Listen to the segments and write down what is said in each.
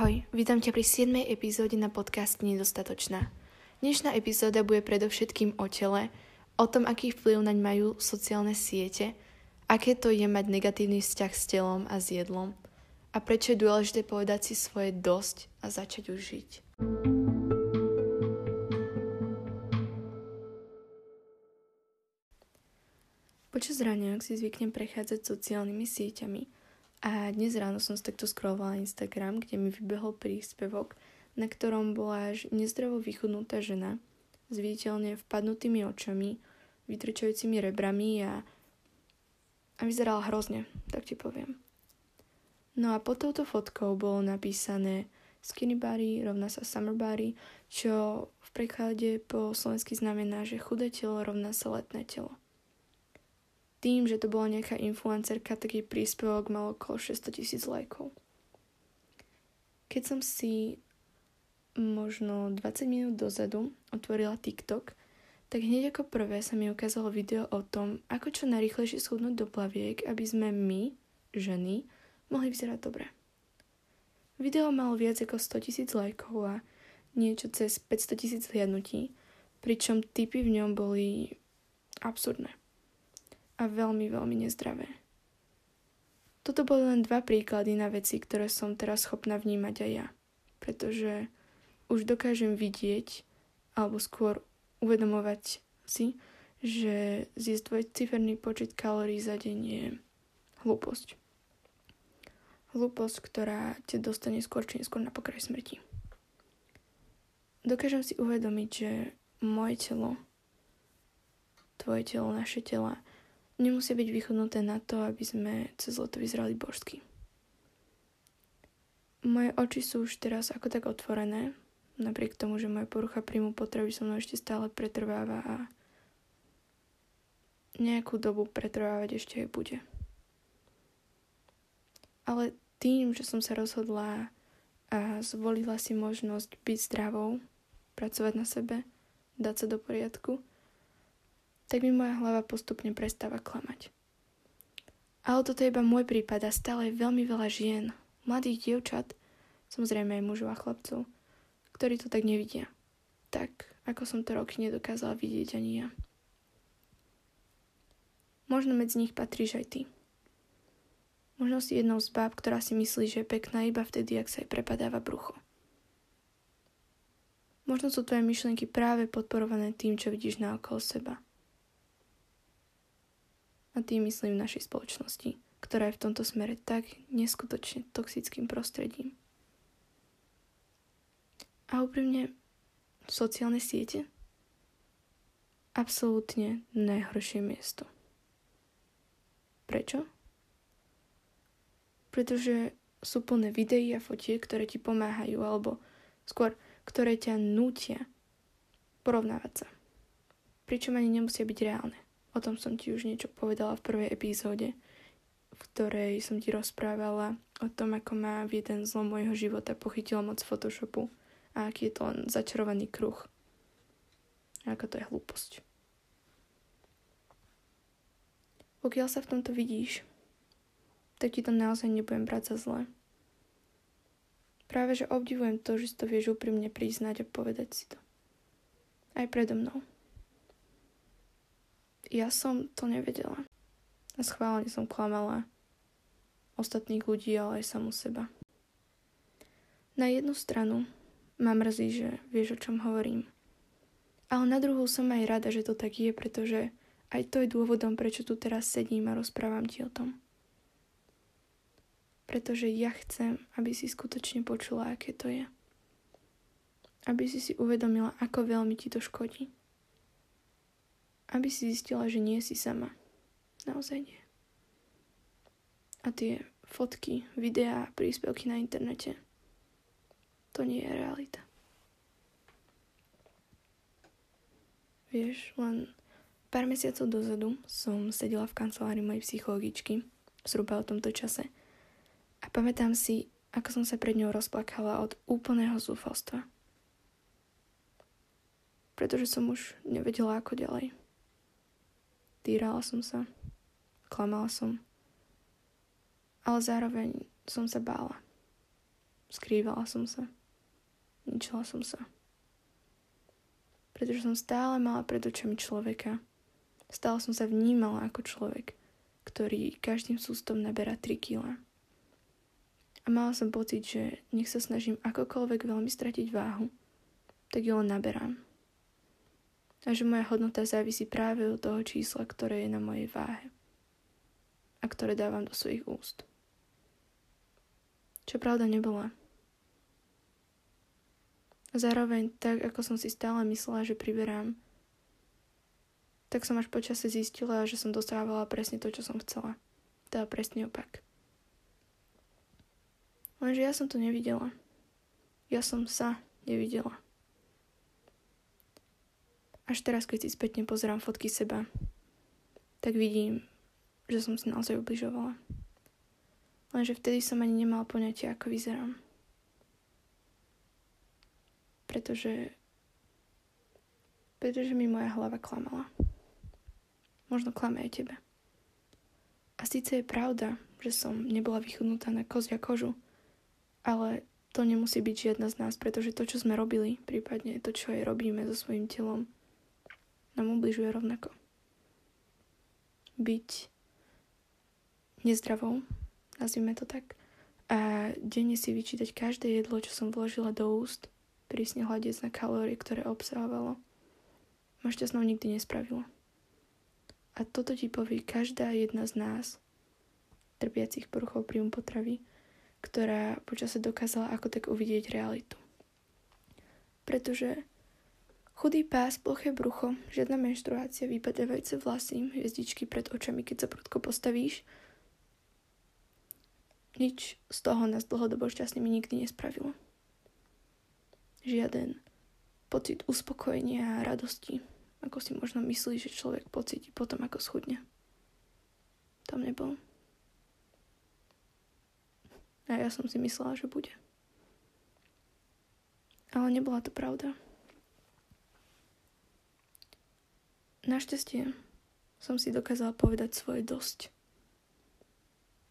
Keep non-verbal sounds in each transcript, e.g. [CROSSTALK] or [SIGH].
Ahoj, vítam ťa pri 7. epizóde na podcast Nedostatočná. Dnešná epizóda bude predovšetkým o tele, o tom, aký vplyv naň majú sociálne siete, aké to je mať negatívny vzťah s telom a s jedlom a prečo je dôležité povedať si svoje dosť a začať už žiť. Počas ráňok si zvyknem prechádzať sociálnymi sieťami – a dnes ráno som si takto scrollovala Instagram, kde mi vybehol príspevok, na ktorom bola až nezdravo vychudnutá žena s viditeľne vpadnutými očami, vytrčajúcimi rebrami a, a vyzerala hrozne, tak ti poviem. No a pod touto fotkou bolo napísané skinny body rovná sa summer body, čo v preklade po slovensky znamená, že chudé telo rovná sa letné telo tým, že to bola nejaká influencerka, taký príspevok mal okolo 600 tisíc lajkov. Keď som si možno 20 minút dozadu otvorila TikTok, tak hneď ako prvé sa mi ukázalo video o tom, ako čo najrychlejšie schudnúť do plaviek, aby sme my, ženy, mohli vyzerať dobre. Video malo viac ako 100 tisíc lajkov a niečo cez 500 tisíc hliadnutí, pričom typy v ňom boli absurdné a veľmi, veľmi nezdravé. Toto boli len dva príklady na veci, ktoré som teraz schopná vnímať aj ja, pretože už dokážem vidieť, alebo skôr uvedomovať si, že zjesť dvojciferný počet kalórií za deň je hlúposť. Hlúposť, ktorá ťa dostane skôr či neskôr na pokraj smrti. Dokážem si uvedomiť, že moje telo, tvoje telo, naše tela nemusia byť vychodnuté na to, aby sme cez leto vyzerali božsky. Moje oči sú už teraz ako tak otvorené, napriek tomu, že moja porucha príjmu potreby so mnou ešte stále pretrváva a nejakú dobu pretrvávať ešte aj bude. Ale tým, že som sa rozhodla a zvolila si možnosť byť zdravou, pracovať na sebe, dať sa do poriadku, tak mi moja hlava postupne prestáva klamať. Ale toto je iba môj prípad a stále je veľmi veľa žien, mladých dievčat, samozrejme aj mužov a chlapcov, ktorí to tak nevidia. Tak, ako som to roky nedokázala vidieť ani ja. Možno medzi nich patríš aj ty. Možno si jednou z báb, ktorá si myslí, že je pekná iba vtedy, ak sa jej prepadáva brucho. Možno sú tvoje myšlienky práve podporované tým, čo vidíš na okolo seba – a tým myslím v našej spoločnosti, ktorá je v tomto smere tak neskutočne toxickým prostredím. A úprimne, sociálne siete? Absolútne najhoršie miesto. Prečo? Pretože sú plné videí a fotiek, ktoré ti pomáhajú, alebo skôr, ktoré ťa nútia porovnávať sa. Pričom ani nemusia byť reálne. O tom som ti už niečo povedala v prvej epizóde, v ktorej som ti rozprávala o tom, ako ma v jeden zlom môjho života pochytila moc Photoshopu a aký je to len začarovaný kruh. A ako to je hlúposť. Pokiaľ sa v tomto vidíš, tak ti to naozaj nebudem brať za zlé. Práve že obdivujem to, že si to vieš úprimne priznať a povedať si to. Aj predo mnou. Ja som to nevedela. A schválne som klamala ostatných ľudí, ale aj samu seba. Na jednu stranu ma mrzí, že vieš, o čom hovorím. Ale na druhú som aj rada, že to tak je, pretože aj to je dôvodom, prečo tu teraz sedím a rozprávam ti o tom. Pretože ja chcem, aby si skutočne počula, aké to je. Aby si si uvedomila, ako veľmi ti to škodí aby si zistila, že nie si sama. Naozaj nie. A tie fotky, videá, príspevky na internete, to nie je realita. Vieš, len pár mesiacov dozadu som sedela v kancelárii mojej psychologičky, zhruba o tomto čase, a pamätám si, ako som sa pred ňou rozplakala od úplného zúfalstva. Pretože som už nevedela, ako ďalej. Týrala som sa, klamala som, ale zároveň som sa bála. Skrývala som sa. Ničila som sa. Pretože som stále mala pred očami človeka. Stále som sa vnímala ako človek, ktorý každým sústom naberá 3 kg. A mala som pocit, že nech sa snažím akokoľvek veľmi stratiť váhu, tak ju len naberám. A že moja hodnota závisí práve od toho čísla, ktoré je na mojej váhe a ktoré dávam do svojich úst. Čo pravda nebola. Zároveň tak, ako som si stále myslela, že priberám, tak som až počase zistila, že som dostávala presne to, čo som chcela. Teda presný opak. Lenže ja som to nevidela. Ja som sa nevidela. Až teraz, keď si spätne pozerám fotky seba, tak vidím, že som si naozaj ubližovala. Lenže vtedy som ani nemala poňatie, ako vyzerám pretože pretože mi moja hlava klamala. Možno klame aj tebe. A síce je pravda, že som nebola vychudnutá na kozia kožu, ale to nemusí byť žiadna z nás, pretože to, čo sme robili, prípadne to, čo aj robíme so svojím telom, nám ubližuje rovnako. Byť nezdravou, nazvime to tak, a denne si vyčítať každé jedlo, čo som vložila do úst, prísne hľadiec na kalórie, ktoré obsahovalo, ma šťastnou nikdy nespravilo. A toto ti povie každá jedna z nás, trpiacich poruchov príjmu potravy, ktorá počase dokázala ako tak uvidieť realitu. Pretože chudý pás, ploché brucho, žiadna menštruácia, vypadávajúce vlasy, hviezdičky pred očami, keď sa prudko postavíš, nič z toho nás dlhodobo šťastnými nikdy nespravilo žiaden pocit uspokojenia a radosti, ako si možno myslí, že človek pocíti potom, ako schudne. Tam nebol. A ja som si myslela, že bude. Ale nebola to pravda. Našťastie som si dokázala povedať svoje dosť.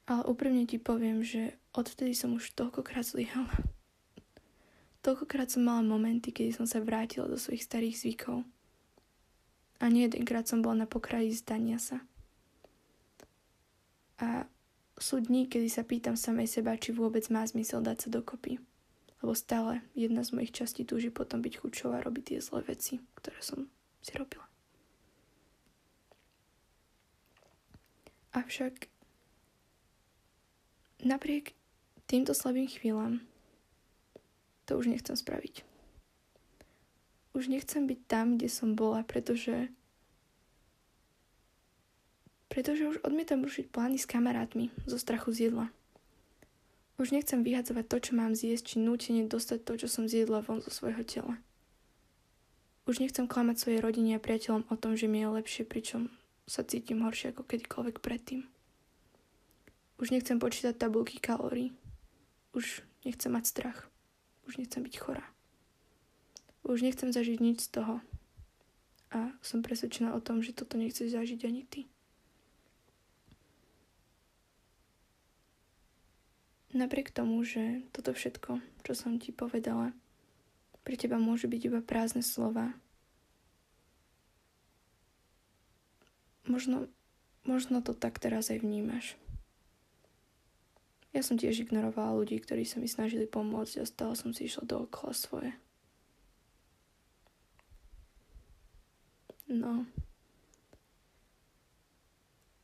Ale úprimne ti poviem, že odvtedy som už toľkokrát zlyhala. Toľkokrát som mala momenty, kedy som sa vrátila do svojich starých zvykov. A nie jedenkrát som bola na pokraji zdania sa. A sú dní, kedy sa pýtam samej seba, či vôbec má zmysel dať sa dokopy. Lebo stále jedna z mojich častí túži potom byť chučou a robiť tie zlé veci, ktoré som si robila. Avšak napriek týmto slabým chvíľam to už nechcem spraviť. Už nechcem byť tam, kde som bola, pretože pretože už odmietam rušiť plány s kamarátmi zo strachu z jedla. Už nechcem vyhadzovať to, čo mám zjesť, či nútene dostať to, čo som zjedla von zo svojho tela. Už nechcem klamať svojej rodine a priateľom o tom, že mi je lepšie, pričom sa cítim horšie ako kedykoľvek predtým. Už nechcem počítať tabulky kalórií. Už nechcem mať strach. Už nechcem byť chorá. Už nechcem zažiť nič z toho. A som presvedčená o tom, že toto nechceš zažiť ani ty. Napriek tomu, že toto všetko, čo som ti povedala, pre teba môže byť iba prázdne slova, možno, možno to tak teraz aj vnímaš. Ja som tiež ignorovala ľudí, ktorí sa mi snažili pomôcť a stále som si išla dookola svoje. No.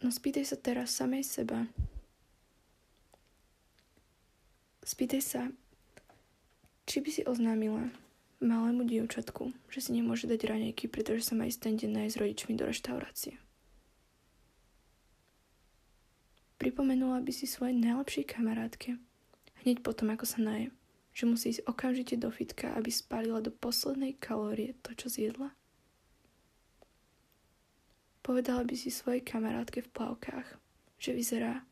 No spýtaj sa teraz samej seba. Spýtaj sa, či by si oznámila malému dievčatku, že si nemôže dať raňajky, pretože sa má ísť ten deň s rodičmi do reštaurácie. Pripomenula by si svojej najlepšej kamarátke, hneď potom ako sa naje, že musí ísť okamžite do fitka, aby spálila do poslednej kalórie to, čo zjedla? Povedala by si svojej kamarátke v plavkách, že vyzerá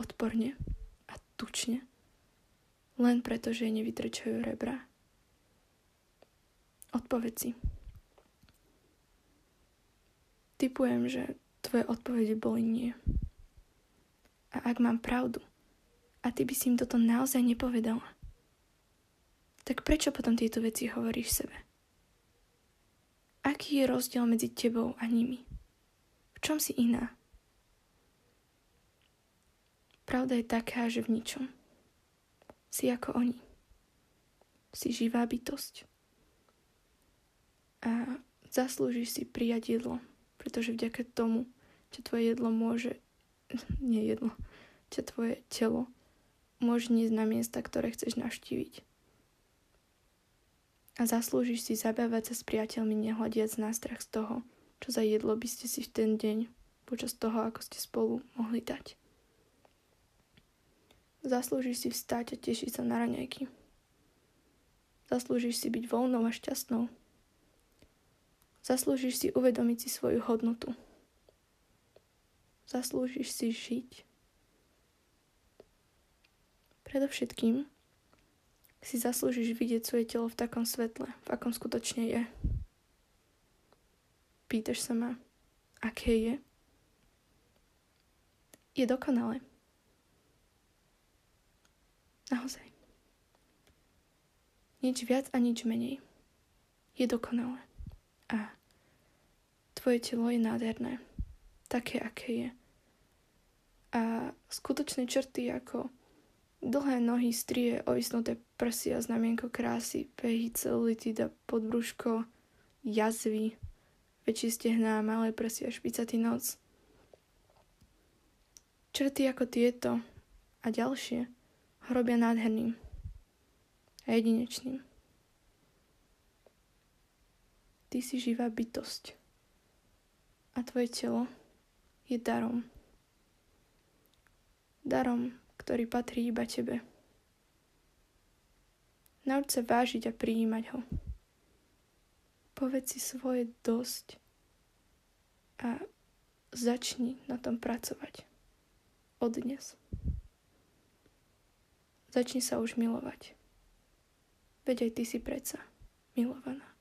odporne a tučne, len preto, že jej nevytrčajú rebra. Odpoveď si. Typujem, že tvoje odpovede boli nie. A ak mám pravdu, a ty by si im toto naozaj nepovedala, tak prečo potom tieto veci hovoríš sebe? Aký je rozdiel medzi tebou a nimi? V čom si iná? Pravda je taká, že v ničom. Si ako oni. Si živá bytosť. A zaslúžiš si prijať jedlo, pretože vďaka tomu, čo tvoje jedlo môže, [LAUGHS] nie jedlo, čo tvoje telo môže ísť na miesta, ktoré chceš navštíviť a zaslúžiš si zabávať sa s priateľmi nehľadiac na strach z toho, čo za jedlo by ste si v ten deň počas toho, ako ste spolu mohli dať. Zaslúžiš si vstať a tešiť sa na raňajky. Zaslúžiš si byť voľnou a šťastnou. Zaslúžiš si uvedomiť si svoju hodnotu. Zaslúžiš si žiť. Predovšetkým si zaslúžiš vidieť svoje telo v takom svetle, v akom skutočne je. Pýtaš sa ma, aké je? Je dokonalé. Naozaj. Nič viac a nič menej. Je dokonalé. A tvoje telo je nádherné. Také, aké je. A skutočné črty ako Dlhé nohy, strie, ovisnuté prsia, znamienko krásy, pehy, celulitida, podbruško, jazvy, väčšie stehná, malé prsia, špicatý noc. Črty ako tieto a ďalšie hrobia nádherným a jedinečným. Ty si živá bytosť a tvoje telo je darom. Darom, ktorý patrí iba tebe. Nauč sa vážiť a prijímať ho. Povedz si svoje dosť a začni na tom pracovať. Od dnes. Začni sa už milovať. Veď aj ty si predsa milovaná.